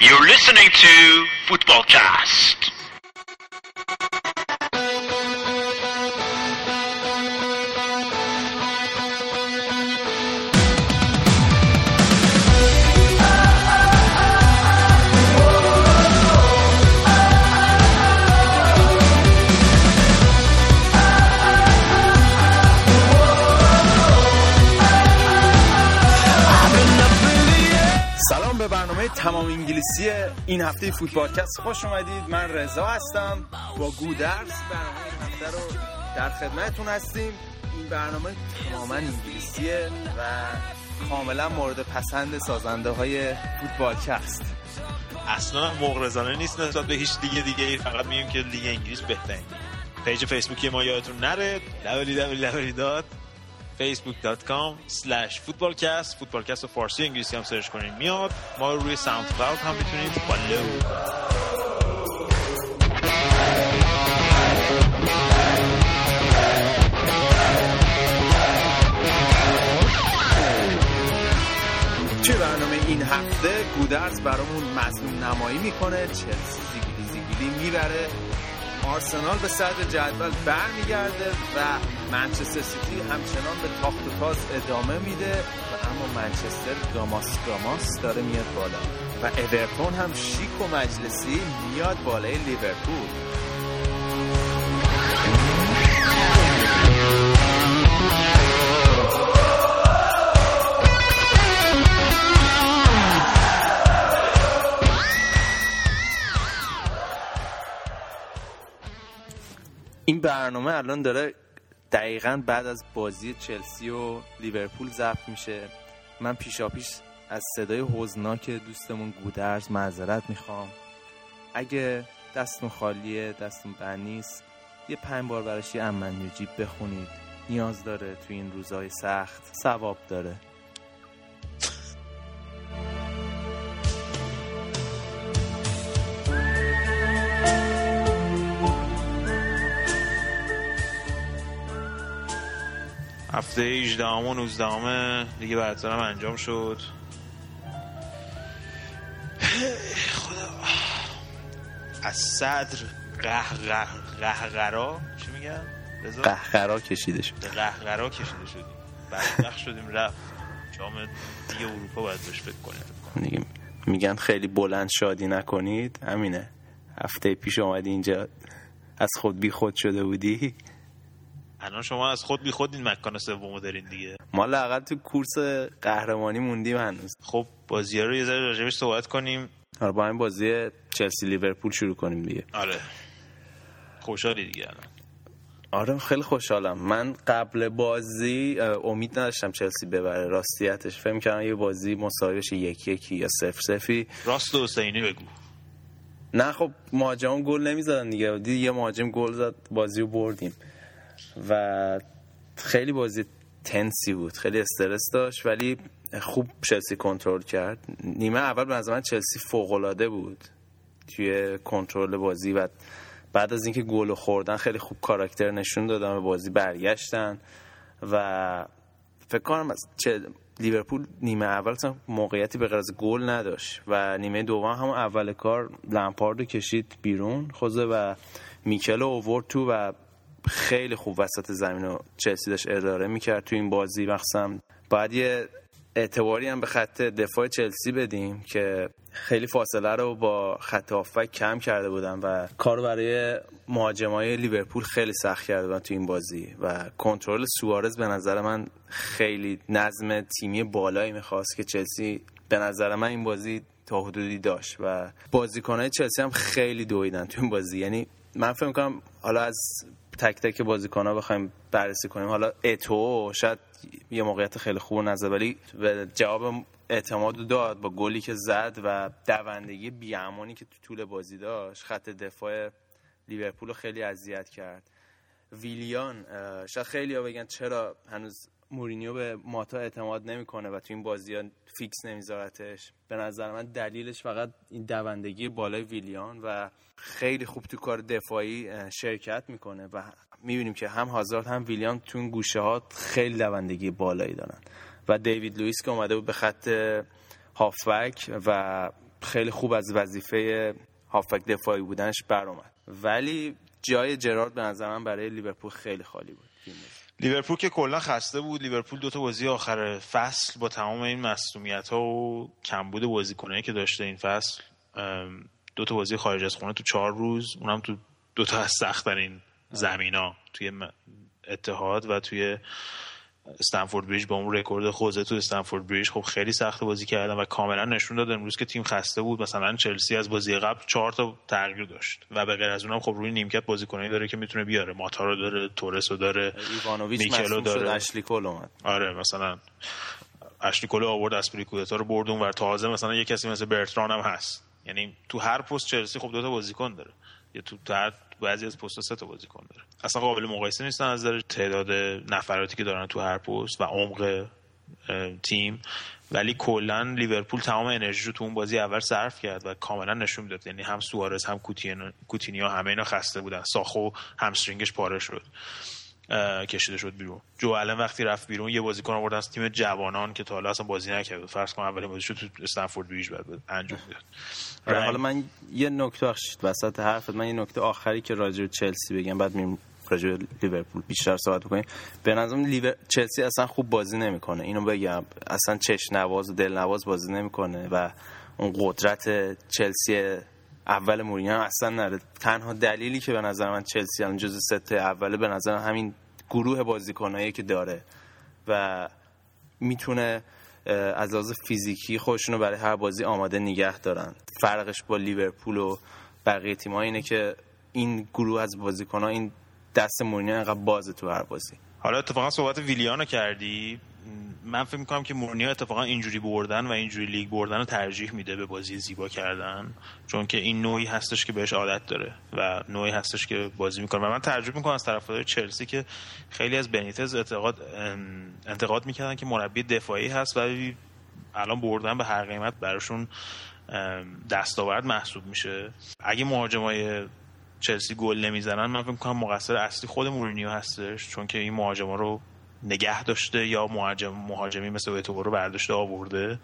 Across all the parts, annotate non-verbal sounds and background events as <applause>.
You're listening to Football Cast. تمام انگلیسی این هفته فوتبالکست خوش اومدید. من رضا هستم. با گودرز برنامه این هفته رو در خدمتتون هستیم. این برنامه تماما انگلیسیه و کاملا مورد پسند سازنده های فوتبالکست اصلا مغرضانه نیست نسبت به هیچ لیگ دیگه ای فقط میگیم که لیگ انگلیس بهترین. page فیسبوکی ما یادتون نره. www.facebook.com slash footballcast. فوتبالکست و فارسی انگلیسی هم search کنید میاد. ما رو روی SoundCloud هم می‌تونید. follow توی برنامه این هفته؟ گودرز برامون مضمون نمایی می‌کنه. چلسی زیگیلی زیگیلی می‌بره. آرسنال به صدر جدول برمیگرده و منچستر سیتی همچنان به تاخت و تاز ادامه میده و اما منچستر گاماس گاماس داره میاد بالا. و اورتون هم شیک و مجلسی میاد بالای لیورپول. این برنامه الان داره دقیقا بعد از بازی چلسی و لیورپول ضبط میشه. من پیشا پیش از صدای حوزناک دوستمون گودرز معذرت می‌خوام. اگه دستون خالیه دستون بند نیست یه پنج بار براش یه امنی جیب بخونید. نیاز داره تو این روزهای سخت ثواب داره. هفته 18 و 19 دیگه برترم انجام شد. خدا. از صدر قهقرا قهقرا چی میگن؟ قهقرا کشیده شد. قهقرا کشیده شدیم. بدبخت شدیم رفت. جام دیگه اروپا باید بهش فکر کنیم. میگن خیلی بلند شادی نکنید. همینه. هفته پیش اومدی اینجا. از خود بی خود شده بودی. الان شما از خود بی خود این مکان سومو دارین دیگه. ما لاقل تو کورس قهرمانی موندیم هنوز. خب بازی رو یه ذره راجبش صحبت کنیم. آره با این بازی چلسی لیورپول شروع کنیم دیگه. آره. خوشحالی دیگه الان. آره خیلی خوشحالم. من قبل بازی امید نداشتم چلسی ببره. راستیتش فکر کردم یه بازی مساوی بشه یکی یکی یا صفر صفری. راست و حسینی بگو. نه خب مهاجم گل نمی‌زدن دیگه. دید یه مهاجم گل زد بازی رو بردیم. و خیلی بازی تنسی بود خیلی استرس داشت ولی خوب چلسی کنترل کرد. نیمه اول به نظر من چلسی فوق بود توی کنترل بازی و بعد از اینکه گل خوردن خیلی خوب کاراکتر نشون دادن به بازی برگشتن و فکر کنم از لیورپول نیمه اول موقعیتی به گل نداشت و نیمه دوم هم اول کار لمپارد رو کشید بیرون خوزه و میکل اوورد تو و خیلی خوب وسط زمین رو چلسی داشت اداره می‌کرد تو این بازی مخصوصا باید یه اعتباری هم به خط دفاع چلسی بدیم که خیلی فاصله رو با خط هافبک کم کرده بودن و کار برای مهاجمای لیورپول خیلی سخت کرده بودن تو این بازی و کنترل سوارز به نظر من خیلی نظم تیمی بالایی می‌خواست که چلسی به نظر من این بازی تا حدودی داشت و بازیکنهای چلسی هم خیلی دویدن تو این بازی. یعنی من فکر می‌کنم حالا از تک تک بازیکن ها بخوایم بررسی کنیم. حالا اتو شاید یه موقعیت خیلی خوب نزد ولی جواب اعتماد داد با گلی که زد و دوندگی بیامانی که تو طول بازی داشت. خط دفاع لیورپول رو خیلی اذیت کرد. ویلیان شاید خیلی ها بگن چرا هنوز مورینیو به ماتا اعتماد نمی‌کنه و تو این بازی ها fix نمیذارتش. به نظر من دلیلش فقط این دوندگی بالای ویلیان و خیلی خوب تو کار دفاعی شرکت می‌کنه و می‌بینیم که هم هازارد هم ویلیان تو این گوشه ها خیلی دوندگی بالایی دارن. و دیوید لوئیس که اومده بود به خط هافبک و خیلی خوب از وظیفه هافبک دفاعی بودنش برآمد. ولی جای جرارد به نظر من برای لیورپول خیلی خالی بود. لیورپول که کلا خسته بود. لیورپول دو تا بازی آخر فصل با تمام این مصدومیت ها و کمبود بازیکنایی که داشته این فصل دو تا بازی خارج از خونه تو چهار روز اونم تو دو تا از سختترین زمینا توی اتحاد و توی استنفورد بریج با اون رکورد خوزه تو استنفورد بریج. خب خیلی سخت بازی کردن و کاملا نشون داد امروز که تیم خسته بود. مثلا چلسی از بازی قبل چهار تا تغییر داشت و به غیر از اونم خب روی نیمکت بازیکنایی داره که می‌تونه بیاره. ماتا رو داره تورس رو داره میکلو داره. اشلی اومد. آره مثلا اشلی کل آورد اسپریکودتا رو بردون و تازه مثلا یه کسی مثل برتران هم هست. یعنی تو هر پست چلسی خب دو تا بازیکن داره. یا تو هر بعضی از پست سه تا بازیکن داره. اصلا قابل مقایسه نیستن از نظر تعداد نفراتی که دارن تو هر پست و عمق تیم. ولی کلا لیورپول تمام انرژی رو تو اون بازی اول صرف کرد و کاملا نشون می‌داد. یعنی هم سوارز هم کوتینیو همه اینا خسته بودن. ساخو همسترینگش پاره شد. کشیده شد بیرون. جو الان وقتی رفت بیرون یه بازیکن آورد از تیم جوانان که تا حالا اصلا بازی نکرد فرض کنم اولین بازیشو تو استنفورد بریج بعد انجام داد آره، حالا من یه نکته بخشید وسط حرفت. من یه نکته آخری که راجع چلسی بگم بعد میریم راجع لیورپول بیشتر صحبت بکنیم به نظرم لیور... چلسی اصلا خوب بازی نمی‌کنه. اینو بگم. اصلا چش نواز و دل نواز بازی نمی‌کنه و اون قدرت چلسی اول مورینیو اصلا نره. تنها دلیلی که به نظر من چلسی الان جزو ست اوله به نظر همین گروه بازیکنایی که داره و می‌تونه از لحاظ فیزیکی خودشونو برای هر بازی آماده نگه دارن. فرقش با لیورپول و بقیه تیم اینه که این گروه از بازیکنها این دست مورینیو انقدر بازه تو هر بازی. حالا اتفاقا صحبت ویلیانو کردی. من فکر می‌کنم که مورینیو اتفاقا اینجوری بردن و اینجوری لیگ بردن رو ترجیح میده به بازی زیبا کردن چون که این نوعی هستش که بهش عادت داره و نوعی هستش که بازی می‌کنه. و من ترجیح می‌کنم از طرفدار چلسی که خیلی از بنیتز اعتقاد انتقاد می‌کردن که مربی دفاعی هست ولی الان بردن به هر قیمت براشون دستاورد محسوب میشه. اگه مهاجمای چلسی گل نمی‌زنن من فکر می‌کنم مقصر اصلی خود مورینیو هستش چون که این مهاجما رو نگه داشته یا مهاجم مهاجمی مثل اتوئو رو برداشته آورده.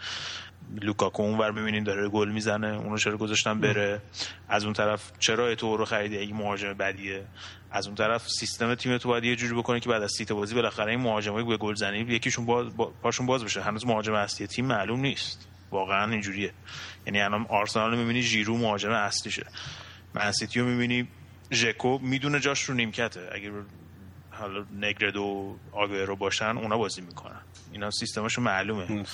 لوکاکو اونور می‌بینین داره گل می‌زنه اونو چرا گذاشتن بره؟ از اون طرف چرا اتوئو رو خریدی اگه مهاجم بدیه. از اون طرف سیستم تیم تو باید یه جوری بکنه که بعد از بیست بازی بالاخره این مهاجمای به گل زنی یکیشون باز پاشون باز بشه. هنوز مهاجم اصلی تیم معلوم نیست. واقعا اینجوریه. یعنی الان آرسنال می‌بینی ژیرو مهاجم اصلیشه. منسیتی رو می‌بینی ژکو می‌دونه جاش رو نیمکته. اگه حالا نگرد و رو باشن اونا بازی می‌کنن. اینا سیستمشون معلومه.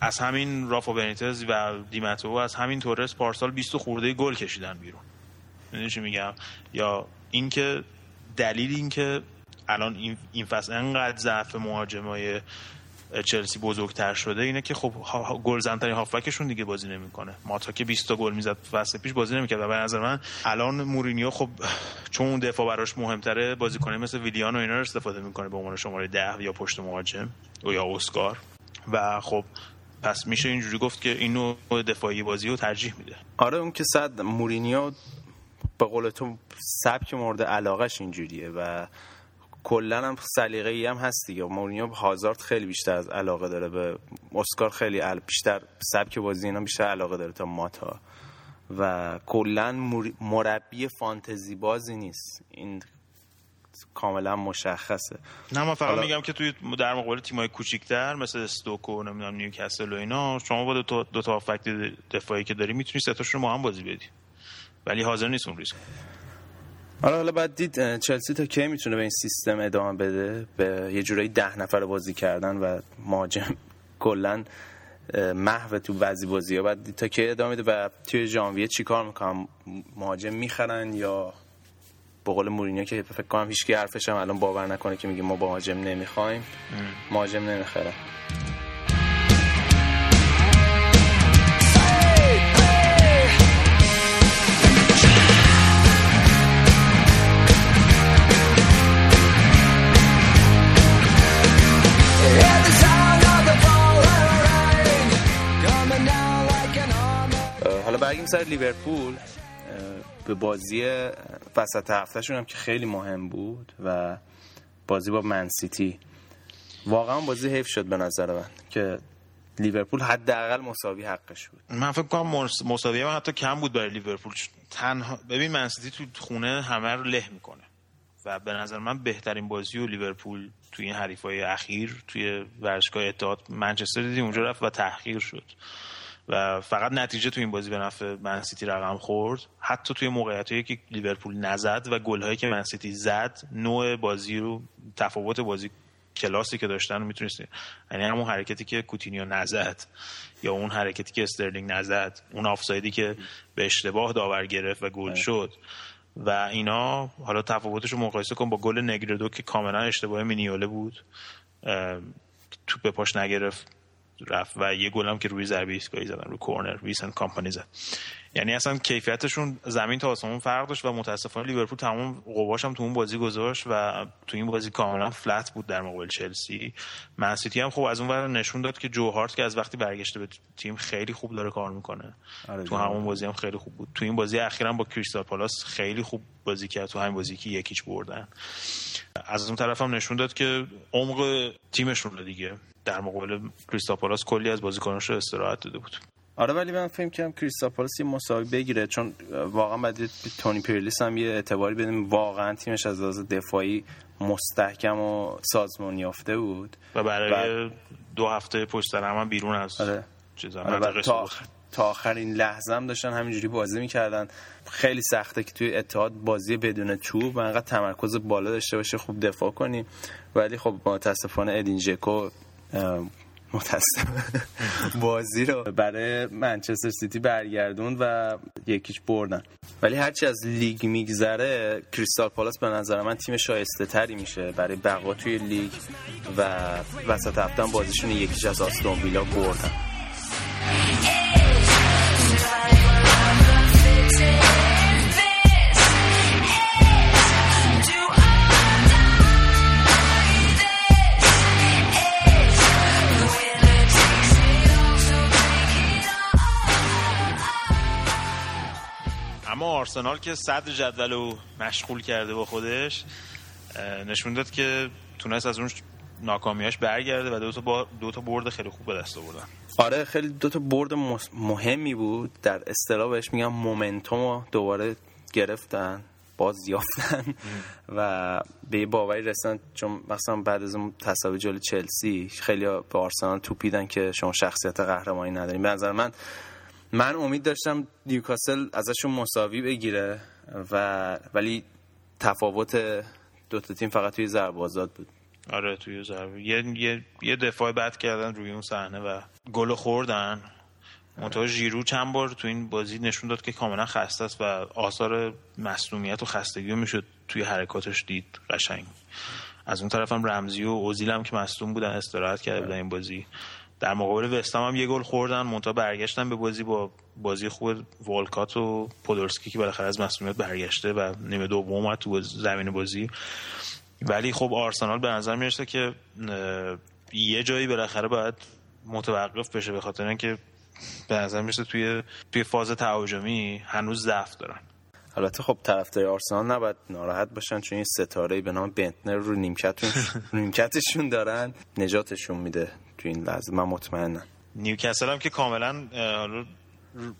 از همین رافا بنیتز و دیمتو از همین تورس پارسال 20 خورده گل کشیدن بیرون. می‌دونی چی میگم؟ یا اینکه دلیل اینکه الان این فصل انقدر ضعف مهاجمای چلسی بزرگتر شده اینه که خب گلزنترین هافبکشون دیگه بازی نمی‌کنه. ماتا که 20 تا گل می‌زد فصل پیش بازی نمی‌کرد و به نظر من الان مورینیو خب چون اون دفاع براش مهمتره بازیکن مثل ویلیان و اینا رو استفاده می‌کنه به عنوان شماره 10 یا پشت مهاجم یا اسکار. و خب پس میشه اینجوری گفت که این نوع دفاعی بازی رو ترجیح میده. آره اون که صد مورینیو به قول تو سبک مورد علاقش اینجوریه و کلا هم سلیقه ای هم هست دیگه. مورینیو هازارد خیلی بیشتر از علاقه داره به اسکار خیلی ال... بیشتر سبک بازی اینا بیشتر علاقه داره تا ماتا. و کلا مربی فانتزی بازی نیست. این کاملا مشخصه. نه من فقط میگم که توی در مقابل تیمای کوچیک‌تر مثل استوک و نمی‌دونم نیوکاسل و اینا شما با دو تا دو تا دفاعی که داری می‌تونی سه رو ما هم بازی بدی. ولی حاضر نیست اون ریسک. حالا حالا بعد دید چلسی تا کی می‌تونه به این سیستم ادامه بده؟ به یه جورایی ده نفر بازی کردن و مهاجم <laughs> کلا محو تو بعضی بازی ها بعد تا کی ادامه میده و توی ژانویه چیکار می‌کنم مهاجم می‌خرن یا به قول مورینیو که فکر کنم هیچ حرفش هم الان باور نکنه که میگه ما مهاجم نمی‌خوایم. مهاجم نمی‌خره. برگیم سر لیورپول به بازی وسط هفتهشون هم که خیلی مهم بود و بازی با منسیتی واقعا بازی حیف شد به نظر من که لیورپول حداقل مساوی حقش بود. من فکر کنم مساوی هم حتی کم بود برای لیورپول. تنها ببین منسیتی تو خونه همه رو له می‌کنه و به نظر من بهترین بازی و لیورپول توی این حریفای اخیر توی ورزشگاه اتحاد منچستر دیدیم اونجا رفت و تحقیر شد. و فقط نتیجه تو این بازی به نفع منسیتی رقم خورد. حتی توی موقعیت هایی که لیورپول نزد و گل هایی که منسیتی زد نوع بازی رو تفاوت بازی کلاسی که داشتن می‌تونست یعنی همون حرکتی که کوتینیو نزد یا اون حرکتی که استرلینگ نزد اون آفسایدی که به اشتباه داور گرفت و گل آره. شد. و اینا حالا تفاوتش رو مقایسه کن با گل نگردو که کاملا اشتباه مینیوله بود. تو به پاش نگرفت. رفت و یه گلم که روی ضربه ایستگاهی زدن رو کورنر ویسن کامپانی زد. یعنی اصلا کیفیتشون زمین تا آسمون فرق داشت و متاسفانه لیورپول تمام قواش هم تو اون بازی گذاشت و تو این بازی کاملا فلت بود در مقابل چلسی. منسیتی هم خب از اون ور نشون داد که جو هارت که از وقتی برگشته به تیم خیلی خوب داره کار می‌کنه. آره تو همون بازی هم خیلی خوب بود. تو این بازی اخیرا با کریستال پالاس خیلی خوب بازی کرد. تو همین بازی که یکیچ بردن. از اون طرف هم نشون داد که عمق تیمشون دیگه در مقابل کریستاپالاس کلی از بازیکناش رو استراحت داده بود. آره ولی من فکر کنم کریستاپالاس یه مساوی بگیره چون واقعا بعد تونی پرلیس هم یه اعتباری بدیم واقعا تیمش از لحاظ دفاعی مستحکم و سازمان یافته بود. و برای دو هفته پشت سر هم بیرون از آره. آره تا, تا آخرین لحظه هم داشتن همینجوری بازی می‌کردن. خیلی سخته که توی اتحاد بازی بدون توپ و انقدر تمرکز بالا داشته باشه خوب دفاع کنی. ولی خب متاسفانه ادین ژکو متاسفم. <laughs> بازی رو برای منچستر سیتی برگردوند و یک هیچ بردن. ولی هرچی از لیگ میگذره کریستال پالاس به نظر من تیم شایسته تری میشه برای بقا توی لیگ و وسط هفته بازیشون یک هیچ از آستون ویلا بردن. آرسنال که صدر جدول رو مشغول کرده با خودش نشون داد که تونست از اون ناکامیاش برگرده و دو تا, با دو تا برد خیلی خوب به دست آوردن. آره خیلی دو تا برد مهمی بود. در اصطلاح بهش میگم مومنتوم رو دوباره گرفتن باز یافتن. و به یه باوری رسن چون مثلا بعد از اون تساوی جلوی چلسی خیلی به آرسنال توپیدن که شما شخصیت قهرمانی نداریم به نظر من من امید داشتم نیوکاسل ازشون مساوی بگیره و ولی تفاوت دو تا تیم فقط توی ضربه آزاد بود. آره توی ضربه. یه, یه, یه دفاع بد کردن روی اون صحنه و گل خوردن. منتها ژیرو چند بار تو این بازی نشون داد که کاملا خسته است و آثار مصونیت و خستگی می‌شد توی حرکاتش دید. قشنگ. از اون طرف هم رمزی و اوزیل هم که مصدوم بودن استراحت کرده بودن این بازی. در مقابل وستام هم یه گل خوردن مونتا برگشتن به بازی با بازی خوب والکات و پودورسکی که بالاخره از مسئولیت برگشته و نیمه دوم اومد تو زمین بازی. ولی خب آرسنال به نظر می‌رسه که یه جایی بالاخره باید متوقف بشه به خاطر اینکه به نظر می‌رسه توی توی فاز تهاجمی هنوز ضعف دارن. البته خب طرفدار آرسنال نباید ناراحت باشن چون این ستاره به نام بنتنر رو نیمکتشون <laughs> نیمکتشون دارن. نجاتشون میده. تو این لحظه. من مطمئنم. نیوکاسل هم که کاملا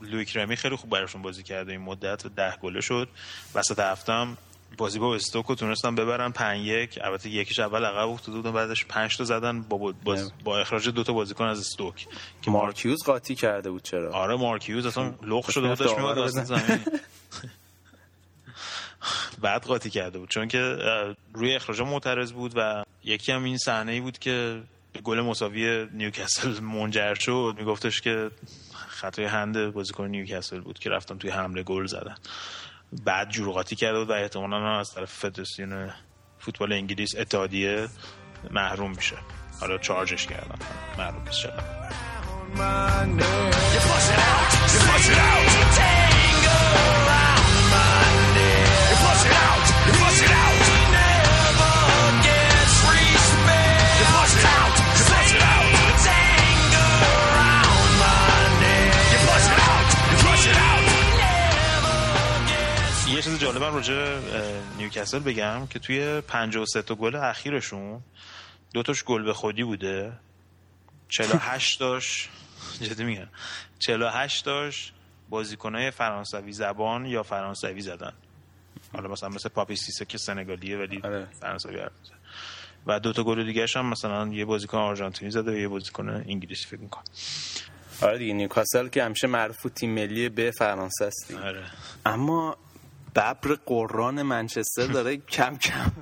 لویک رمی خیلی خوب براشون بازی کرده این مدت و ده گله شد. وسط هفته هم بازی با استوک تونستن ببرن. 5 یک. البته یک هیچ اول عقب افتاده بودن بعدش 5 تا زدن. با باز با اخراج دو تا بازیکن از استوک. که مارکیوز قاطی کرده بود چرا؟ آره مارکیوز اصلا لخ شده بود داشت میاد زمین. <laughs> بعد قاطی کرده بود. چون که روی اخراج معترض بود و یکی هم این صحنه ای بود که گل مساوی نیوکاسل منجر شد. میگفتش که خطای هند بازیکن نیوکاسل بود که رفتن توی حمله گل زدن. بعد جروقاتی کرده بود و احتمالا از طرف فدراسیون فوتبال انگلیس اتحادیه محروم میشه. حالا چارجش کردن. محروم میشه یه چیز جالبم راجع نیوکاسل بگم که توی 53 تا گل اخیرشون دو تاش گل به خودی بوده 48 داشت جدی میگم 48 داشت بازیکنهای فرانسوی زبان یا فرانسوی زدن حالا مثلا مثل پاپی سیسه که سنگالیه ولی آره. فرانسوی. و دو تا گل دیگه هم مثلا یه بازیکن آرژانتینی زده و یه بازیکن انگلیسی فکر می‌کنم آره دیگه نیوکاسل که همیشه معروف تیم ملی به فرانسه است. آره اما ببر قران منچستر داره کم کم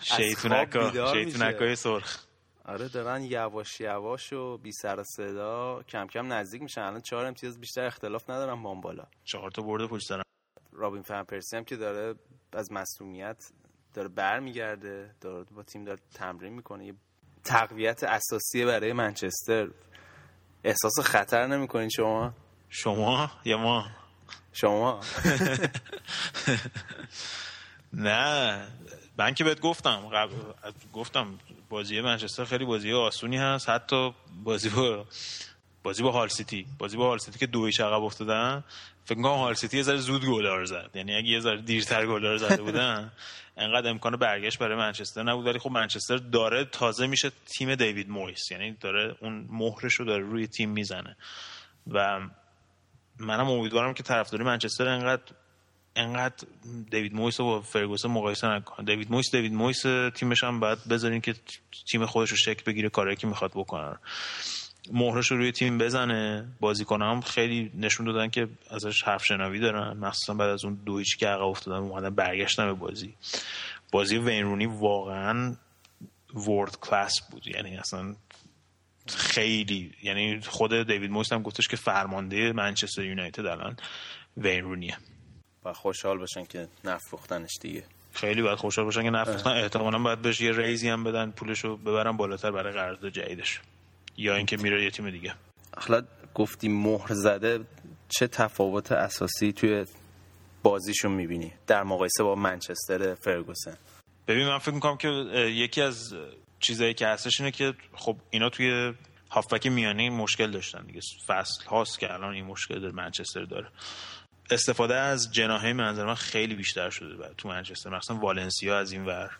شیطونکا. شیطونکای سرخ. آره دارن یواش یواش و بی سر صدا کم کم نزدیک میشن. الان چهار امتیاز بیشتر اختلاف ندارن با اون بالا چهار تا برده پشت هم. رابین فن پرسی هم که داره از مصونیت داره برمیگرده داره با تیم داره تمرین می‌کنه. یه تقویت اساسی برای منچستر. احساس خطر نمی‌کنین شما؟ شما یا ما؟ شما؟ <laughs> نه. من که بهت گفتم قبل گفتم بازی منچستر خیلی بازی آسونی هست. حتی بازی با بازی با هال سیتی. بازی با هال سیتی که دو هیچ عقب افتادن فکر کنم هال سیتی یه ذره زود گل رو زد. یعنی اگه یه ذره دیرتر گل رو زده بودن <laughs> انقدر امکان برگشت برای منچستر نبود. ولی خب منچستر داره تازه میشه تیم دیوید مویس. یعنی داره اون مهرش رو داره روی تیم می‌زنه. و منم امیدوارم که طرفداری منچستر انقدر انقدر دیوید مویس با فرگوسن مقایسه نکن دیوید مویس دیوید مویس تیمش هم باید بذارین که تیم خودش رو شکل بگیره کاری که می‌خواد بکنه مهرش رو روی تیم بزنه. بازیکن هم خیلی نشون دادن که ازش حرف شنوی دارن. مخصوصا بعد از اون دویچی که عقب افتادن اومدن برگشتن به بازی. بازی وینرونی واقعا ورد کلاس بود. یعنی اصلا خیلی یعنی خود دیوید مویس هم گفتش که فرمانده منچستر یونایتد الان وین رونیه. و خوشحال باشن که نفروختنش دیگه. خیلی باید خوشحال باشن که نفروختن. احتمالاً باید بهش یه ریزی هم بدن پولشو ببرن بالاتر برای قرارداد جدیدش. یا اینکه میره یه تیم دیگه. اخلا گفتی مهر زده چه تفاوت اساسی توی بازیشون می‌بینی؟ در مقایسه با منچستر فرگوسن. ببین من فکر می‌کنم که یکی از چیزایی که هستش اینه که خب اینا توی هافبک میانی مشکل داشتن دیگه. فصل هاست که الان این مشکل در منچستر داره. استفاده از جناحه منظر من خیلی بیشتر شده بر- تو منچستر. مثلا والنسیا از این ور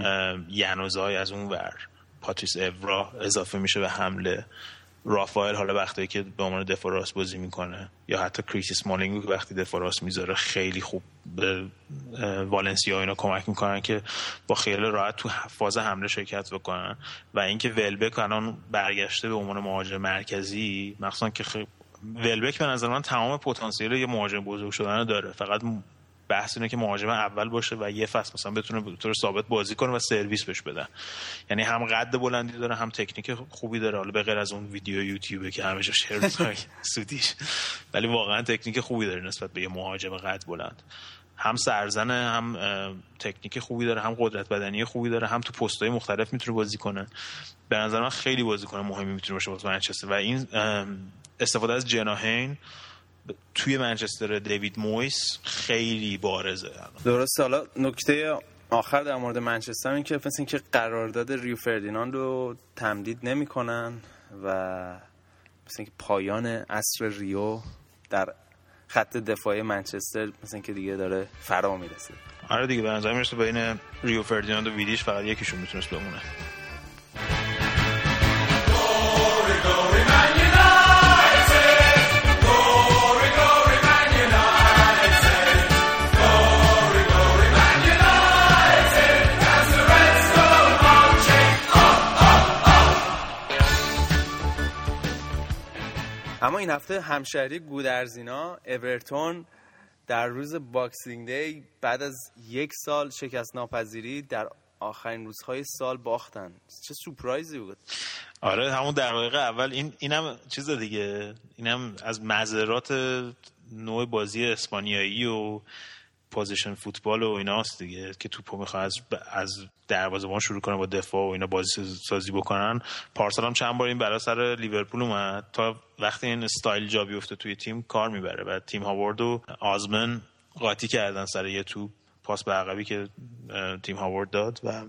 اه، ینوزای از اون ور. پاتریس اورا اضافه میشه به حمله. رافائل حالا وقتی که به عنوان دفاع راست بازی می‌کنه یا حتی کریس اسمالینگ که وقتی دفاع راست می‌ذاره خیلی خوب به والنسیا اینا کمک می‌کنن که با خیال راحت تو فاز حمله شرکت بکنن. و اینکه ولبک الان برگشته به عنوان مهاجم مرکزی مخصوصا که خیلی ولبک به نظر من تمام پتانسیل یه مهاجم بزرگ شدن داره. فقط بحث اینه که مهاجم اول باشه و یه فصل مثلا بتونه به طور ثابت بازی کنه و سرویس بهش بدن یعنی هم قد بلندی داره هم تکنیک خوبی داره. حالا به غیر از اون ویدیو یوتیوب که همه جا شیر <laughs> می‌کنه سودیش. ولی واقعا تکنیک خوبی داره نسبت به یه مهاجم قد بلند. هم سرزنه هم تکنیک خوبی داره هم قدرت بدنی خوبی داره هم تو پست‌های مختلف می‌تونه بازی کنه. به نظر من خیلی بازیکن مهمی می‌تونه باشه واسه منچستر. و این استفاده از جناهین توی منچستر دیوید مویس خیلی بارزه. درسته. حالا نکته آخر در مورد منچستر این که مثل اینکه قرارداد ریو فردیناند رو تمدید نمی‌کنن و مثل اینکه پایان عصر ریو در خط دفاعی منچستر مثل اینکه دیگه داره فرا می‌رسه. آره دیگه به نظر می‌رسه بین ریو فردیناند و ویدیش فقط یکیشون می‌تونست بمونه. این هفته همشهری گودرزینا اورتون در روز Boxing Day بعد از یک سال شکست ناپذیری در آخرین روزهای سال باختن. چه سورپرایزی بود. آره همون دقایق اول. این اینم چیز دیگه. اینم از مضرات نوع بازی اسپانیایی و possession football و ایناست دیگه که توپو می‌خواد از از دروازه‌بان شروع کنه با دفاع و اینا بازی سازی بکنن. پارسال هم چند بار این برای سر لیورپول اومد. تا وقتی این استایل جا بیفته توی تیم کار می‌بره و تیم هاوارد و آزمن قاطی کردن سر یه تو پاس به عقبی که تیم هاوارد داد و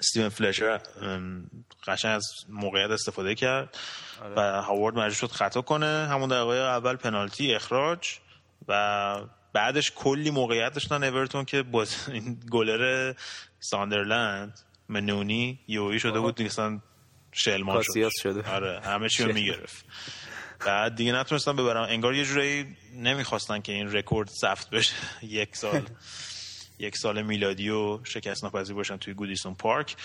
استیون فلشر قشنگ از موقعیت استفاده کرد و هاوارد مجبور شد خطا کنه. همون دقایق اول پنالتی اخراج و بعدش کلی موقعیت داشتن اورتون که باز این گلر ساندرلند منونه یهویی شده بود مثلا شلمان شد. شده. آره همه چی رو می‌گرفت. بعد دیگه نتونستن ببرن. انگار یه جورایی نمی‌خواستن که این رکورد ثبت بشه. <laughs> یک سال یک سال میلادی و شکست ناپذیر باشن توی گودیسون پارک.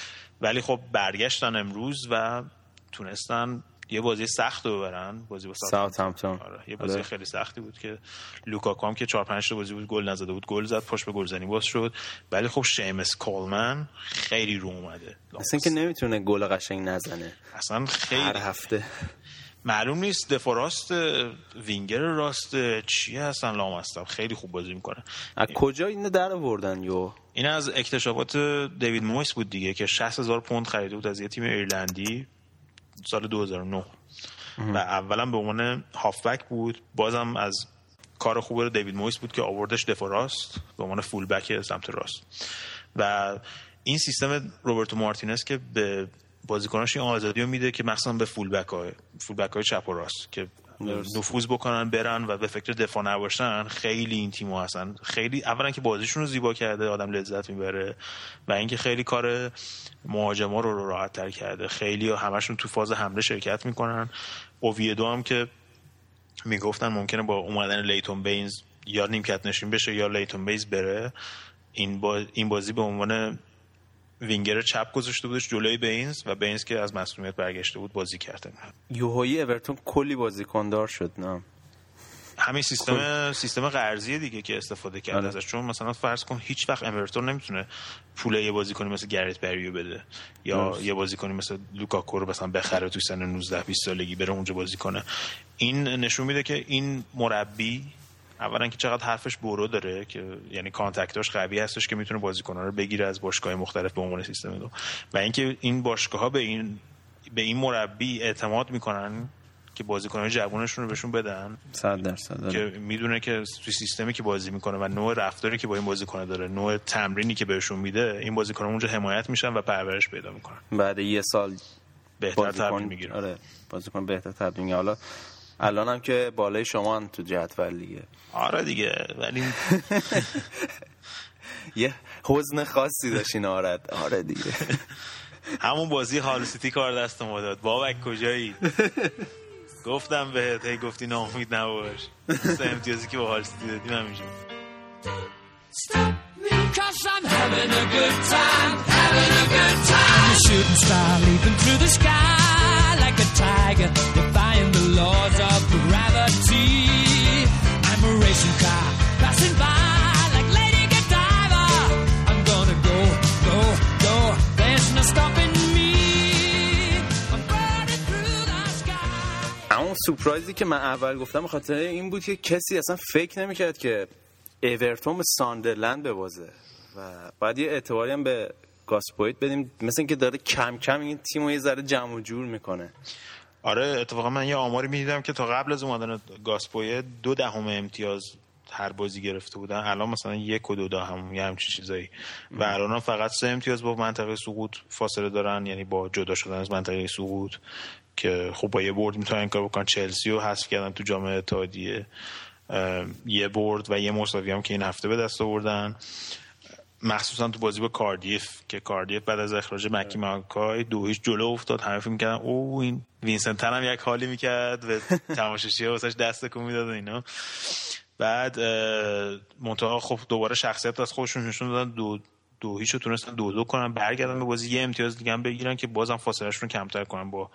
ولی خب برگشتن امروز و تونستن یه بازی سخت رو ببرن. بازی با ساوثهامپتون. آره یه بازی آره. خیلی سختی بود که لوکاکو هم که 4 5 تا بازی بود گل نزده بود. گل زد پاش به گلزنی باز شد. ولی خب شیمس کولمن خیلی رو اومده. مثل اینکه نمی‌تونه گل قشنگ نزنه. اصلا خیلی هر هفته. معلوم نیست دفاع راست وینگر راست چی هستن لامصب. خیلی خوب بازی می‌کنه. از کجا اینو در آوردن یو؟ این از اکتشافات دیوید مویس بود دیگه که 60 هزار پوند خریده بود از یه تیم ایرلندی. سال 2009 و اولا به عنوان هافبک بود. بازم از کار خوب دیوید مویس بود که آوردش دفاع راست. به عنوان فول بک سمت راست. و این سیستم روبرتو مارتینز که به بازیکناش این آزادی رو میده که مخصوصا به فول بک های فول بک های چپ و راست که. نفوذ بکنن برن و به فکر دفاع نباشن خیلی این تیمو هستن. خیلی اولا که بازیشون رو زیبا کرده آدم لذت می‌بره و اینکه خیلی کار مهاجما رو راحت تر کرده. خیلی همشون تو فاز حمله شرکت می‌کنن. اوویدو هم که می‌گفتن ممکنه با اومدن لیتون بینز یا نیمکت نشین بشه یا لیتون بینز بره. این, با... این بازی به عنوان وینگر چپ گذاشته بودش جلوی بینز و بینز که از مصدومیت برگشته بود بازی کرده یهویی اورتون کلی بازیکن دار شد نه؟ همین سیستم سیستم قرضی دیگه که استفاده کرده آره. ازش. چون مثلا فرض کن هیچ وقت اورتون نمی‌تونه پول یه بازیکنی مثل گرت بری رو بده. یا درست. یه بازیکنی مثل لوکاکو رو مثلا بخره توی سن 19 20 سالگی بره اونجا بازی کنه. این نشون میده که این مربی اولا که چقدر حرفش برو داره که یعنی کانتکتاش قوی هستش که می‌تونه بازیکن‌ها رو بگیره از باشگاه مختلف به عنوان سیستم دو. و اینکه این باشگاه ها به این به این مربی اعتماد می‌کنن که بازیکن‌های جوانشون رو بهشون بدن. صد درصد آره. که می‌دونه که توی سیستمی که بازی می‌کنه و نوع رفتاری که با این بازیکن داره نوع تمرینی که بهشون میده این بازیکن اونجا حمایت میشن و پرورش پیدا می‌کنن. بعد یه سال بهتر تبدیل می‌گیرن. آره بازیکن بهتر تبدیل می‌گیره حالا الان هم که بالای شما هم تو جدول دیگه. آره دیگه ولی <laughs> یه حزن خاصی داشتین آرد آره دیگه. <laughs> همون بازی هال سیتی کار دست ما داد. بابک کجایی؟ گفتم بهت هی گفتی ناامید نباش. سه امتیازی که با هال سیتی دادیم me, cause I'm having a good time, having a good time. A shooting star leaping through the sky like a tiger, laws of gravity. I'm a racing car passing by like Lady Godiva. I'm gonna go, go, go. There's no stopping me. I'm burning through the sky. اما سورپرایزی که من اول گفتم به خاطر این بود که کسی اصلا فکر نمی‌کرد که اورتون به ساندرلند ببازه و بعد یه اعتباری هم به گاسپویت بدیم مثل اینکه داره کم کم این تیم رو یه ذره جمع و جور می‌کنه آره اتفاقا من یه آماری می‌دیدم که تا قبل از اومدن گاسپویه دو دهم امتیاز هر بازی گرفته بودن. الان مثلا یک و دو دهم یه همچین چیزایی. و الان فقط سه امتیاز با منطقه سقوط فاصله دارن یعنی با جدا شدن از منطقه سقوط که خب با یه برد می‌تونن این کار بکنن. چلسی رو حذف کردن تو جام اتحادیه یه برد و یه مساوی هم که این هفته به دست آوردن. مخصوصا تو بازی با کاردیف که کاردیف بعد از اخراج ملکی مکای دو هیچ جلو افتاد. همه فکر می‌کردن او این وینسنت هم یک حالی می‌کرد به <laughs> تماشاچی واسش دست تکون می‌داد و اینا. بعد منتها خب دوباره شخصیت از خودشون نشون دادن. دو دو هیچ رو تونستن دو دو کنن برگردن به بازی. یه امتیاز دیگه هم بگیرن که بازم فاصلهشون رو کمتر کنن با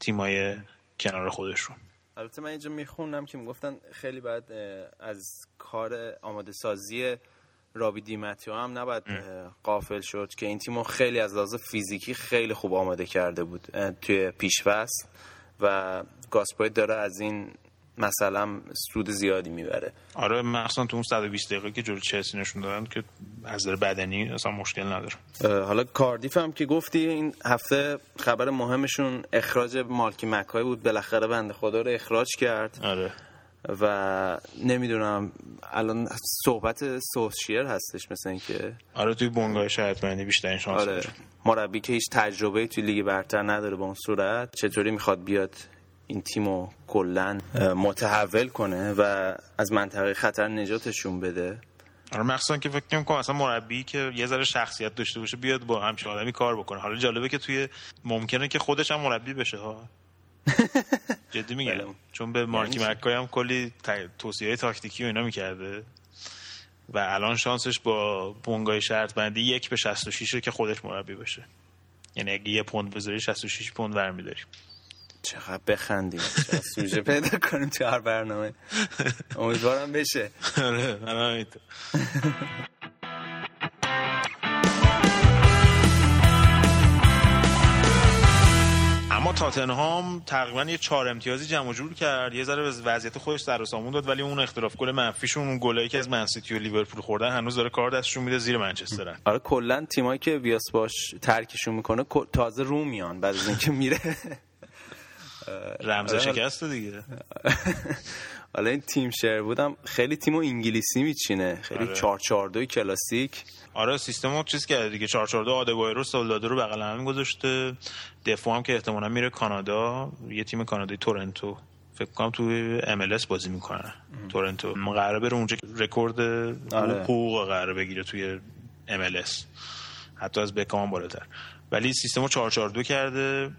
تیمای کنار خودشون. البته من اینجا میخوندم که می‌گفتن خیلی بعد از کار آماده سازی رابی دیمتیو هم نباید قافل شد که این تیمو خیلی از لحاظ فیزیکی خیلی خوب آماده کرده بود توی پیشوست و گاسپویت داره از این مثلا سود زیادی می‌بره. آره مخصوصا تو اون 120 دقیقه که جلو چلسی نشون دادن که از نظر بدنی اصلا مشکل نداره. حالا کاردیف هم که گفتی این هفته خبر مهمشون اخراج مالکی مکای بود بالاخره بنده خدا رو اخراج کرد. آره. و نمی‌دونم الان صحبت سوشیر هستش مثل اینکه. آره توی بنگاه شرط بیشترین شانس آره. مربی که هیچ تجربه توی لیگ برتر نداره به اون صورت چطوری می‌خواد بیاد این تیمو کلا اه، متحول کنه و از منطقه خطر نجاتشون بده؟ آره مخصوصا که فکر نمی‌کنم اصلا مربی که یه ذره شخصیت داشته باشه بیاد با همچین آدمی کار بکنه. حالا جالبه که توی ممکنه که خودش هم مربی بشه ها. جدی میگم. بله. چون به مارکی میشه. مکای هم کلی ت- توصیه تاکتیکی و اینا می‌کرده. و الان شانسش با بونگای شرط بندی یک به 66 که خودش مربی بشه یعنی اگه یه پوند بذاری 66 پوند برمیداری. چقدر بخندیم. چقدر سوژه پیدا کنیم تو هر برنامه. امیدوارم بشه. <laughs> آره <laughs> اما تاتنهام تقریبا یه چهار امتیازی جمع جور کرد. یه ذره وضعیت خودش و سامون داد ولی اون اختلاف گل منفیشون اون گلایی که از منسیتی و لیورپول خوردن هنوز داره کار دستشون میده زیر منچسترن آره کلا تیمایی که ویاش بواش ترکشون می‌کنه تازه رو میان بعد از اینکه میره. رمز آره. شکست دیگه. <laughs> حالا این تیم شروود هم خیلی تیمو انگلیسی میچینه. خیلی آره. 4 4 2 کلاسیک. آره سیستمو چیز کرده دیگه. 442 آدبایرو سولدادو رو بغل هم گذاشته. دفو هم که احتمالا میره کانادا. یه تیم کانادایی تورنتو. فکر کنم تو MLS بازی می‌کنه. تورنتو. قراره بره اونجا رکورد آره. حقوق قراره بگیره توی MLS حتی از بکام بالاتر. ولی سیستمو 442 کرده.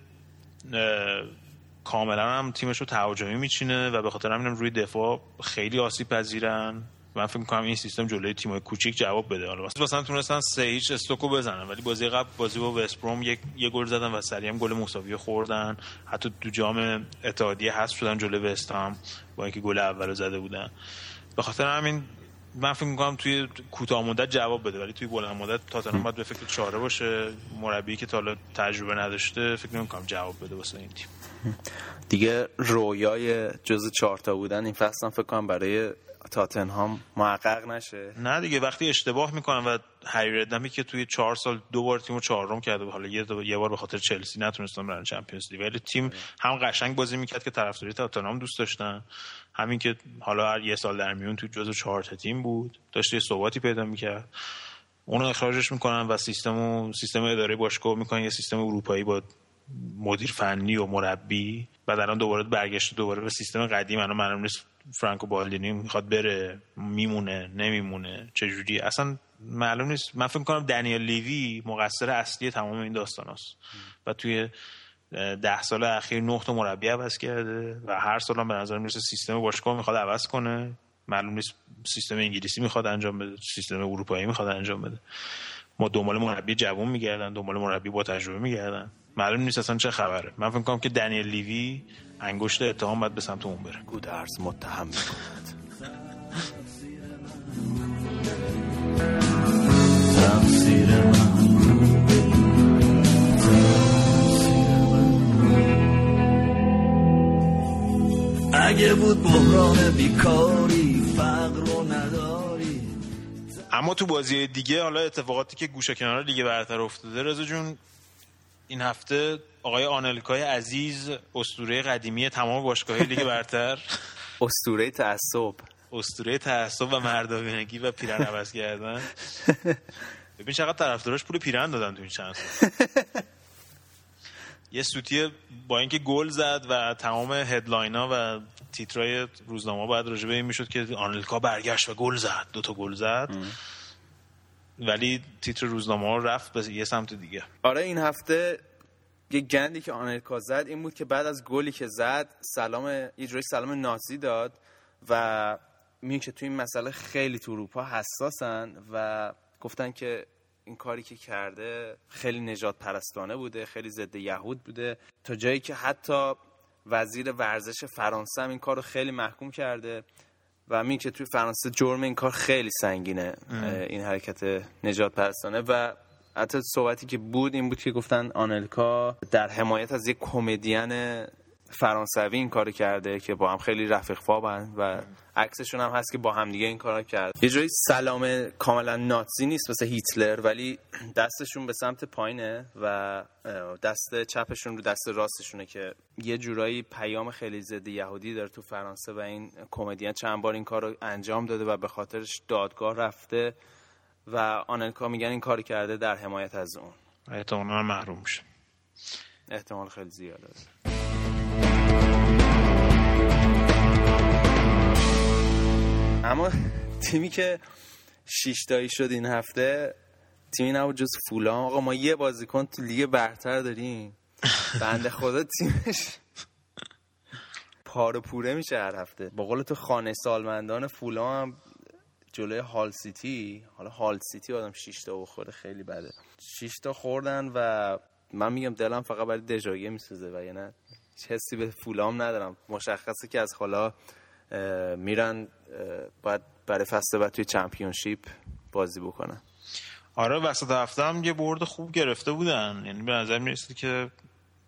کاملا هم تیمش رو تهاجمی میچینه و به خاطر همینم روی دفاع خیلی آسیب پذیرن. من فکر می‌کنم این سیستم جلوی تیمای کوچیک جواب بده. حالا مثلا تونستن سه هیچ استوکو بزنن ولی بازی قبل بازی با وستبروم یک یه گل زدن و سریع هم گل مساوی خوردن. حتی تو جام اتحادیه حذف شدن جلوی وستام با اینکه گل اول رو زده بودن. به خاطر همین من فکر می‌کنم توی کوتاه مدت جواب بده ولی توی بلند مدت تاتنهام باید به فکر چاره باشه. مربی که تا تجربه نداشته فکر نمی‌کنم جواب بده واسه این تیم. دیگه رویای جز چهارتا بودن این فصل فکر کنم برای تاتنهام محقق نشه. نه دیگه وقتی اشتباه می‌کنن و هری ردنمی که توی چهار سال دو بار تیمو چهارم کرده حالا یه, یه بار به خاطر چلسی نتونستن برن چمپیونز لیگ. ولی تیم هم قشنگ بازی می‌کرد که طرفداری تاتنهام دوست داشتن. همین که حالا هر یه سال در میون توی جزو چهار تا تیم بود. داشته یه ثباتی پیدا می‌کرد. اونو اخراجش می‌کنن و سیستم سیستم اداره باشگاه می‌کنن یه سیستم اروپایی با مدیر فنی و مربی بعد الان دوباره برگشت دوباره به سیستم قدیم الان معلوم نیست فرانکو بالدینی می‌خواد بره میمونه نمیمونه چجوری اصلا معلوم نیست. من فکر می‌کنم دنیل لیوی مقصر اصلی تمام این داستان هست و توی ده سال اخیر تا مربی عوض کرده و هر سال هم به نظر می‌رسه سیستم باشگاه می‌خواد عوض کنه. معلوم نیست سیستم انگلیسی می‌خواد انجام بده سیستم اروپایی می‌خواد انجام بده. ما دنبال مربی جوان میگردن دنبال مربی با تجربه میگردن. معلوم نیست اصلا چه خبره. من فکر کنم که دنیل لیوی انگشت اتهام باید به سمت اون بره. گودرز متهم می‌کند. اگه بود بحران بیکاری فقر و نداری. اما تو بازی دیگه حالا اتفاقاتی که گوشه کنار لیگ برتر افتاده رضا جون این هفته آقای آنلکای عزیز اسطوره قدیمی تمام باشگاه لیگ برتر. <laughs> اسطوره تعصب. اسطوره تعصب و مردانگی و پیرن عوض کردن. <laughs> ببین چقدر طرفداراش پول پیرن دادن تو این چند <laughs> یه سوتی با اینکه گل زد و تمام هدلاین ها و تیترای روزنامه باید راجع به این می‌شد که آنلکا برگشت و گل زد. دو تا گل زد. ولی تیتر روزنامه ها رفت به یه سمت دیگه. آره این هفته یه گندی که آنلکا زد این بود که بعد از گلی که زد سلام جوری سلام نازی داد و میگه که تو این مسئله خیلی تو اروپا حساسن و گفتن که این کاری که کرده خیلی نجات پرستانه بوده خیلی ضد یهود بوده. تا جایی که حتی وزیر ورزش فرانسه هم این کار رو خیلی محکوم کرده. و میگه که توی فرانسه جرم این کار خیلی سنگینه این حرکت نجات پرستانه و حتی صحبتی که بود این بود که گفتن آنلکا در حمایت از یک کمدین فرانسوی این کارو کرده که با هم خیلی رفیق فابن و عکسشون هم هست که با هم دیگه این کارو کرد. یه جوری سلام کاملا ناتزی نیست مثل هیتلر ولی دستشون به سمت پایینه و دست چپشون رو دست راستشونه که یه جورایی پیام خیلی ضد یهودی داره تو فرانسه و این کمدین چند بار این کارو انجام داده و به خاطرش دادگاه رفته و آنلکا میگن این کار کرده در حمایت از اون. احتمالا محروم میشه. احتمال خیلی زیاده. اما تیمی که شش تایی شد این هفته تیمی نبود جز فولام آقا ما یه بازیکن تو لیگ برتر داریم. بنده خدا تیمش پاره پوره میشه هر هفته. با قول تو خانه سالمندان فولام هم جلوی هال سیتی. حالا هال سیتی آدم 6 تا بخوره خیلی بده. 6 تا خوردن و من میگم دلم فقط برای دژاگه میسوزه و یعنی هیچ حسی به فولام ندارم. مشخصه که از حالا میرن باید برای فصل بعد توی چمپیونشیپ بازی بکنن. آره وسط هفته هم یه برد خوب گرفته بودن. یعنی به نظر می‌رسید که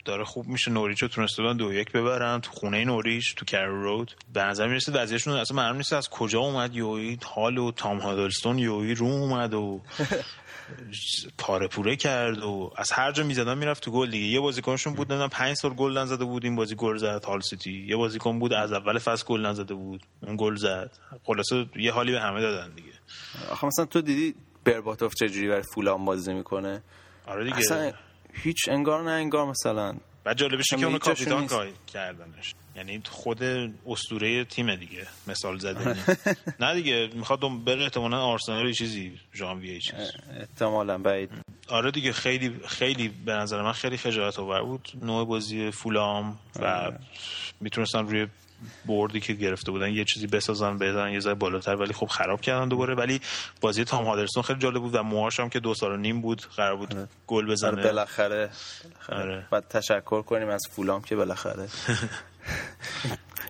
داره خوب میشه. نوریچ رو تونسته بودن دو یک ببرن. تو خونه نوریچ تو کر رود. به نظر می‌رسید وضعیتشون اصلا معلوم نیست از کجا اومد یوی هال و تام هادلستون یوی رو اومد و <laughs> پاره پوره کرد و از هر جا می‌زدن می‌رفت تو گل دیگه. یه بازیکنشون بود نمی‌دونم 5 سال گل نزده بود این بازی گل زد هال سیتی. یه بازیکن بود از اول فصل گل نزده بود اون گل زد. خلاصه یه حالی به همه دادن دیگه. آخه مثلا تو دیدی برباتوف چجوری برای فولام بازی می‌کنه؟ آره دیگه. اصلا هیچ انگار نه انگار مثلا. بعد جالبش که اونو کاپیتان کردنش. یعنی خود اسطوره تیم دیگه. مثال زدنی <laughs> نه دیگه می‌خواد بره احتمالاً آرسنال چیزی ژانویه یه چیز احتمالا بعید. آره دیگه خیلی خیلی به نظر من خیلی خجالت آور بود. نوع بازی فولام و می‌تونستن روی بردی که گرفته بودن یه چیزی بسازن بزنن یه ذره بالاتر ولی خب خراب کردن دوباره. ولی بازی تام هادرسون خیلی جالب بود و موهاش هم که دو سال و نیم بود قرار بود گل آره بزنه بالاخره. بالاخره. آره. باید تشکر کنیم از فولام که بالاخره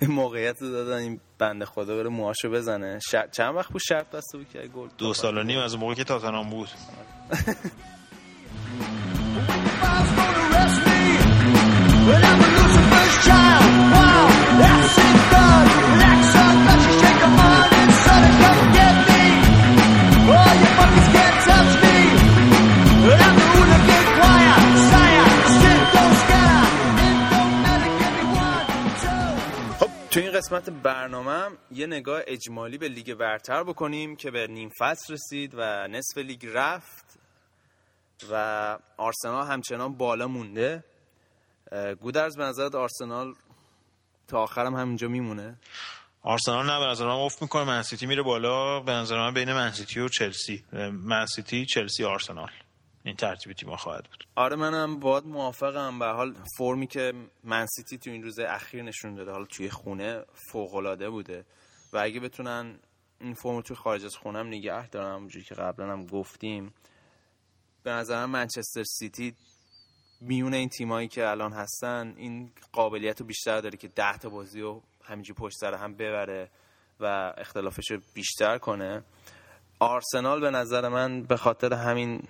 این <laughs> موقعیت رو دادن این بنده خدا بره موهاشو بزنه. شر... چند وقت بود شرط بسته بود که گل دو سال و نیم از اون موقع که تاتنهام بود. <laughs> خب تو این قسمت برنامه یه نگاه اجمالی به لیگ برتر بکنیم که به نیم فصل رسید و نصف لیگ رفت و آرسنال همچنان بالا مونده. گودرز به نظرت آرسنال تا آخرم همینجا میمونه؟ آرسنال نه به نظر من افت می‌کنه. منسیتی میره بالا. به نظر من بین منسیتی و چلسی. منسیتی چلسی آرسنال. این ترتیب تیم‌ها خواهد بود. آره منم باید موافقم. به حال فرمی که منسیتی تو این روز اخیر نشون داده حالا توی خونه فوق بوده و اگه بتونن این فرم توی خارج از خونم نگه دارن همونجوری که قبلا هم گفتیم به نظرم منچستر سیتی میون این تیمایی که الان هستن این قابلیت رو بیشتر داره که ده تا بازی رو همینجوری پشت سر هم ببره و اختلافش رو بیشتر کنه. آرسنال به نظر من به خاطر همین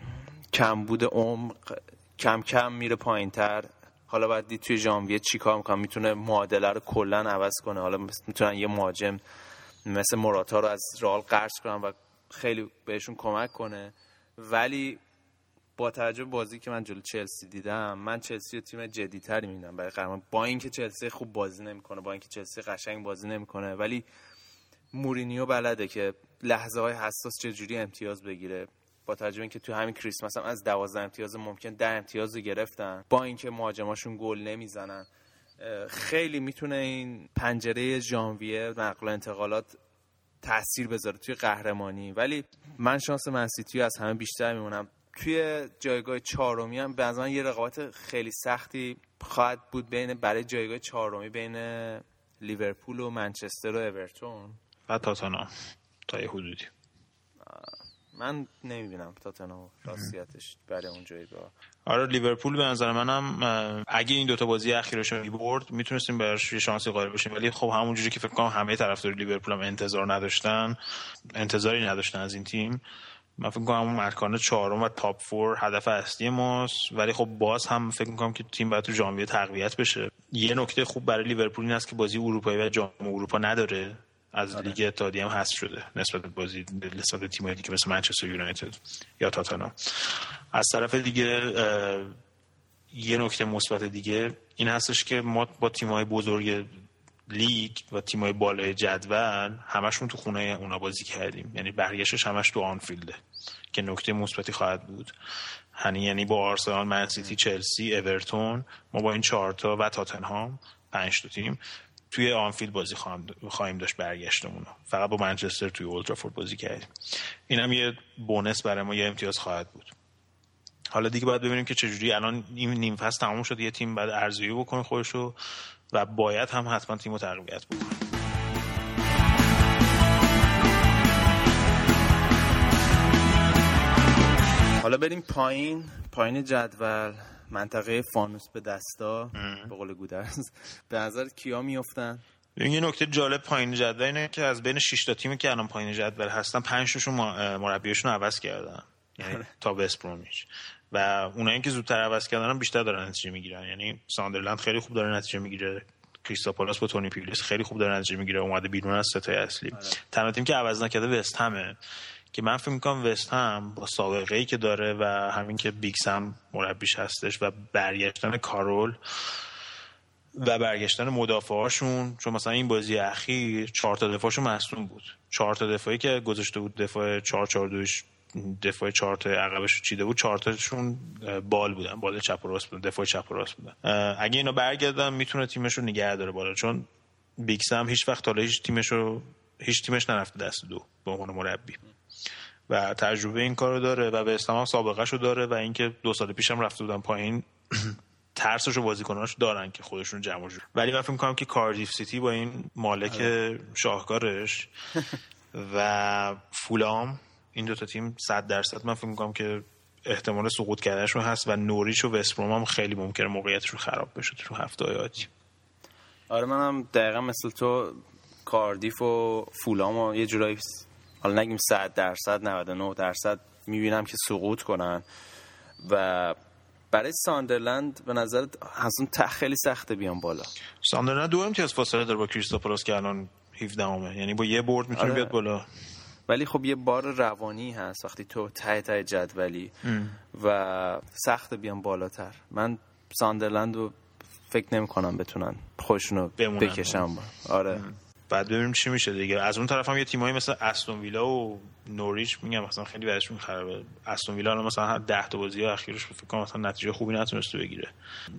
کمبود عمق کم کم میره پایین تر حالا باید دید توی ژانویه چیکار می‌کنه. می‌تونه معادله رو کلا عوض کنه. حالا می‌تونن یه مهاجم مثل موراتا رو از رئال قرض کنن و خیلی بهشون کمک کنه. ولی با توجه بازی که من جلو چلسی دیدم من چلسی رو تیم جدیتری میدم برای قهرمان. با اینکه چلسی خوب بازی نمی‌کنه با اینکه چلسی قشنگ بازی نمی‌کنه ولی مورینیو بلده که لحظه های حساس چجوری امتیاز بگیره. با توجه اینکه تو همین کریسمس هم از 12 امتیاز ممکن 10 امتیاز رو گرفتن. با اینکه مهاجماشون گل نمی‌زنن. خیلی می‌تونه این پنجره ژانویه نقل و انتقالات تاثیر بذاره توی قهرمانی. ولی من شانس منسیتی از همه بیشتر میمونم توی جایگاه چهارمی هم به یه رقابت خیلی سختی خواهد بود بین برای جایگاه چهارمی بین لیورپول و منچستر و اورتون. و تاتنهام تا یه حدودی. من نمی‌بینم تاتنهام راستیتش برای اون جایگاه. آره لیورپول به نظر منم اگه این دوتا بازی اخیرش رو می‌برد می‌تونستیم براش یه شانسی قائل بشیم. ولی خب همونجوری که فکر کنم همه طرفدار لیورپول هم انتظار نداشتن انتظاری نداشتن از این تیم. من فکر کنم اون مکان چهارم و تاپ فور هدف اصلی ماست. ولی خب باز هم فکر می‌کنم که تیم باید تو ژانویه تقویت بشه. یه نکته خوب برای لیورپول این است که بازی اروپایی و جام اروپا نداره. از لیگ اتحادیه هم حذف شده نسبت به بازی نسبت به تیمایی دیگه مثل منچستر یونایتد یا تاتنهام. از طرف دیگه یه نکته مثبت دیگه این هستش که ما با تیم‌های بزرگ لیگ و تیم‌های بالای جدول همشون تو خونه اونا بازی کردیم. یعنی بقیه‌شش همش تو آنفیلده که نکته مثبتی خواهد بود. یعنی یعنی با آرسنال، منسیتی، چلسی، اورتون ما با این چهارتا و تاتنهام پنج تا تیم. توی آنفیلد بازی خواهیم داشت برگشتمون فقط با منچستر توی اولترافورد بازی کردیم. این هم یه بونس برای ما یه امتیاز خواهد بود. حالا دیگه باید ببینیم که چجوری الان این نیم فصل تموم شد یه تیم بعد ارزیابی بکنه خودشو و باید هم حتما تیم رو تقویت بکنه. حالا بریم پایین پایین جدول. منطقه فانوس به دستا به قول گودرز. <laughs> به نظر کیا میفتن یه نکته جالب پایین جدول اینه که از بین 6 تا تیمی که الان پایین جدول هستن 5 تاشون مربیاشون رو عوض کردن. یعنی آره. تا بسپرومیچ و اونایی که زودتر عوض کردن بیشتر دارن نتیجه می‌گیرن. یعنی ساندرلند خیلی خوب داره نتیجه می‌گیره. کریستاپولاس با تونی پیولیس خیلی خوب داره نتیجه می‌گیره. اومده بیرون از ستای اصلی. آره. تنها تیم که عوض نکرده وست همه. که من فکر می‌کنم وست هم با سابقه ای که داره و همین که بیکس هم مربیش هستش و برگشتن کارول و برگشتن مدافعاشون چون مثلا این بازی اخیر چهار تا دفاعشون مصدوم بود. چهار تا دفاعی که گذاشته بود دفاع 4 4 2 دفاع چهار تا عقبش چیده بود چهار تاشون بال بودن بال چپ و راست بودن دفاع چپ و راست بودن. اگه اینا برگردن می‌تونه تیمش رو نگه داره بالا چون بیکس هم هیچ وقت حالا هیچ تیمش رو هیچ تیمش نرفته دست دو به عنوان مربی. و تجربه این کارو داره و به هم سابقه رو داره و اینکه دو سال پیشم رفته بودن پایین <clears throat> ترسش و بازیکناش دارن که خودشون جمع جور ولی من فکر می‌کنم که کاردیف سیتی با این مالک آره. شاهکارش <laughs> و فولام این دوتا تیم صد درصد من فکر می‌کنم که احتمال سقوط کردنشون هست و نوریچ و وستبروم هم خیلی ممکنه موقعیتشون خراب بشه تو هفته آتی آره منم دقیقا مثل تو کاردیف و فولام و یه جورایی حالا نگیم 100 درصد 99 درصد می‌بینم که سقوط کنن. و برای ساندرلند به نظر اصلا خیلی سخته بیان بالا. ساندرلند دو امتیاز فاصله داره با کریستوپولوس که الان 17 همه یعنی با یه برد می‌تونه آره. بیاد بالا. ولی خب یه بار روانی هست وقتی تو ته ته جدولی. و سخت بیان بالاتر. من ساندرلند رو فکر نمی کنم بتونن خوشونو بکشم آره. بعد ببینیم چی میشه دیگه. از اون طرف هم یه تیمایی مثل استون ویلا و نوریچ میگم مثلا خیلی بعدشون خرابه استون ویلا مثلا 10 تا بازی اخیرش فکر کنم مثلا نتیجه خوبی نتونسته بگیره.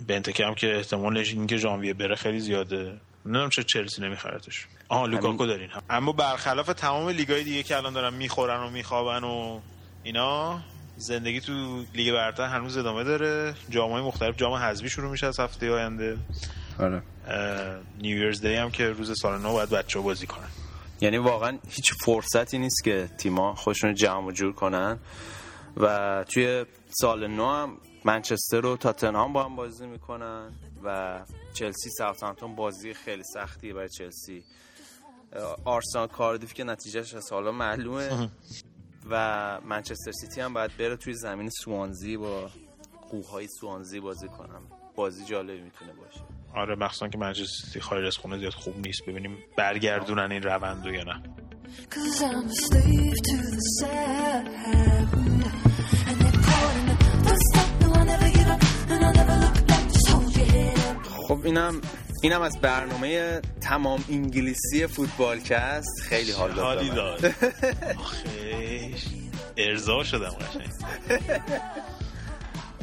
بنتکه هم که احتمالش اینکه ژانویه بره خیلی زیاده. نمی‌دونم چه چلسی نمیخرتش آها لوکاکو دارین. هم. اما برخلاف تمام لیگای دیگه که الان دارن می‌خورن و میخوابن و اینا زندگی تو لیگ برتر هنوز ادامه داره. جامای مختلف جام حذفی شروع میشه از هفته آینده. آره. New Year's Day هم که روز سال نو باید بچه بازی کنن. یعنی واقعا هیچ فرصتی نیست که تیما خودشون جمع جور کنن. و توی سال نو هم منچستر و تاتنهام با هم بازی می‌کنن و چلسی ساوثهامپتون بازی خیلی سختی برای چلسی. آرسنال کاردیف که نتیجهش از حالا معلومه. <laughs> و منچستر سیتی هم باید بره توی زمین سوانزی با قوهای سوانزی بازی کنم بازی جالبی می‌تونه باشه. آره مخصوصا که منچستر سیتی خارج از خونه زیاد خوب نیست ببینیم برگردونن این روندو یا نه. خب اینم اینم از برنامه تمام انگلیسی فوتبالکست خیلی حال داد حالی داد. ارضا شدم قشنگ. <laughs>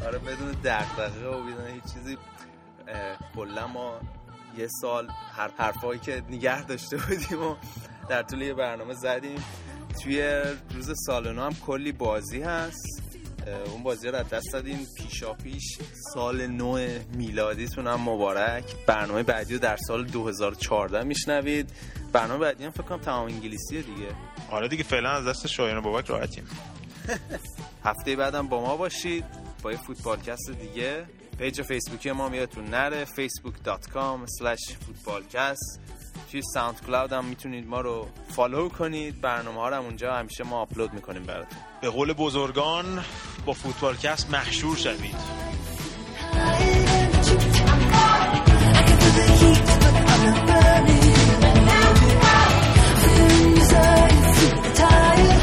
آره بدون دغدغه و بدون هیچ چیزی. کلا ما یه سال هر حرفایی که نگه داشته بودیم و در طول یه برنامه زدیم. توی روز سال هم کلی بازی هست. اون بازی رو دست دادیم. پیشا پیش سال نو میلادیتون هم مبارک. برنامه بعدی رو در سال 2014 میشنوید. برنامه بعدی هم فکر کنم تمام انگلیسیه دیگه. آره دیگه فعلا از دست شایان بابک راحتیم. <laughs> هفته بعدم با ما باشید. با یه فوتبالکست دیگه. page فیسبوکی ما میادتون نره facebook.com slash footballcast توی ساوند کلاود هم می‌تونید ما رو follow کنید برنامه ها رو هم اونجا همیشه ما آپلود می‌کنیم براتون به قول بزرگان با فوتبالکست محشور شوید I'm burning. I'm burning. I'm burning. I'm tired.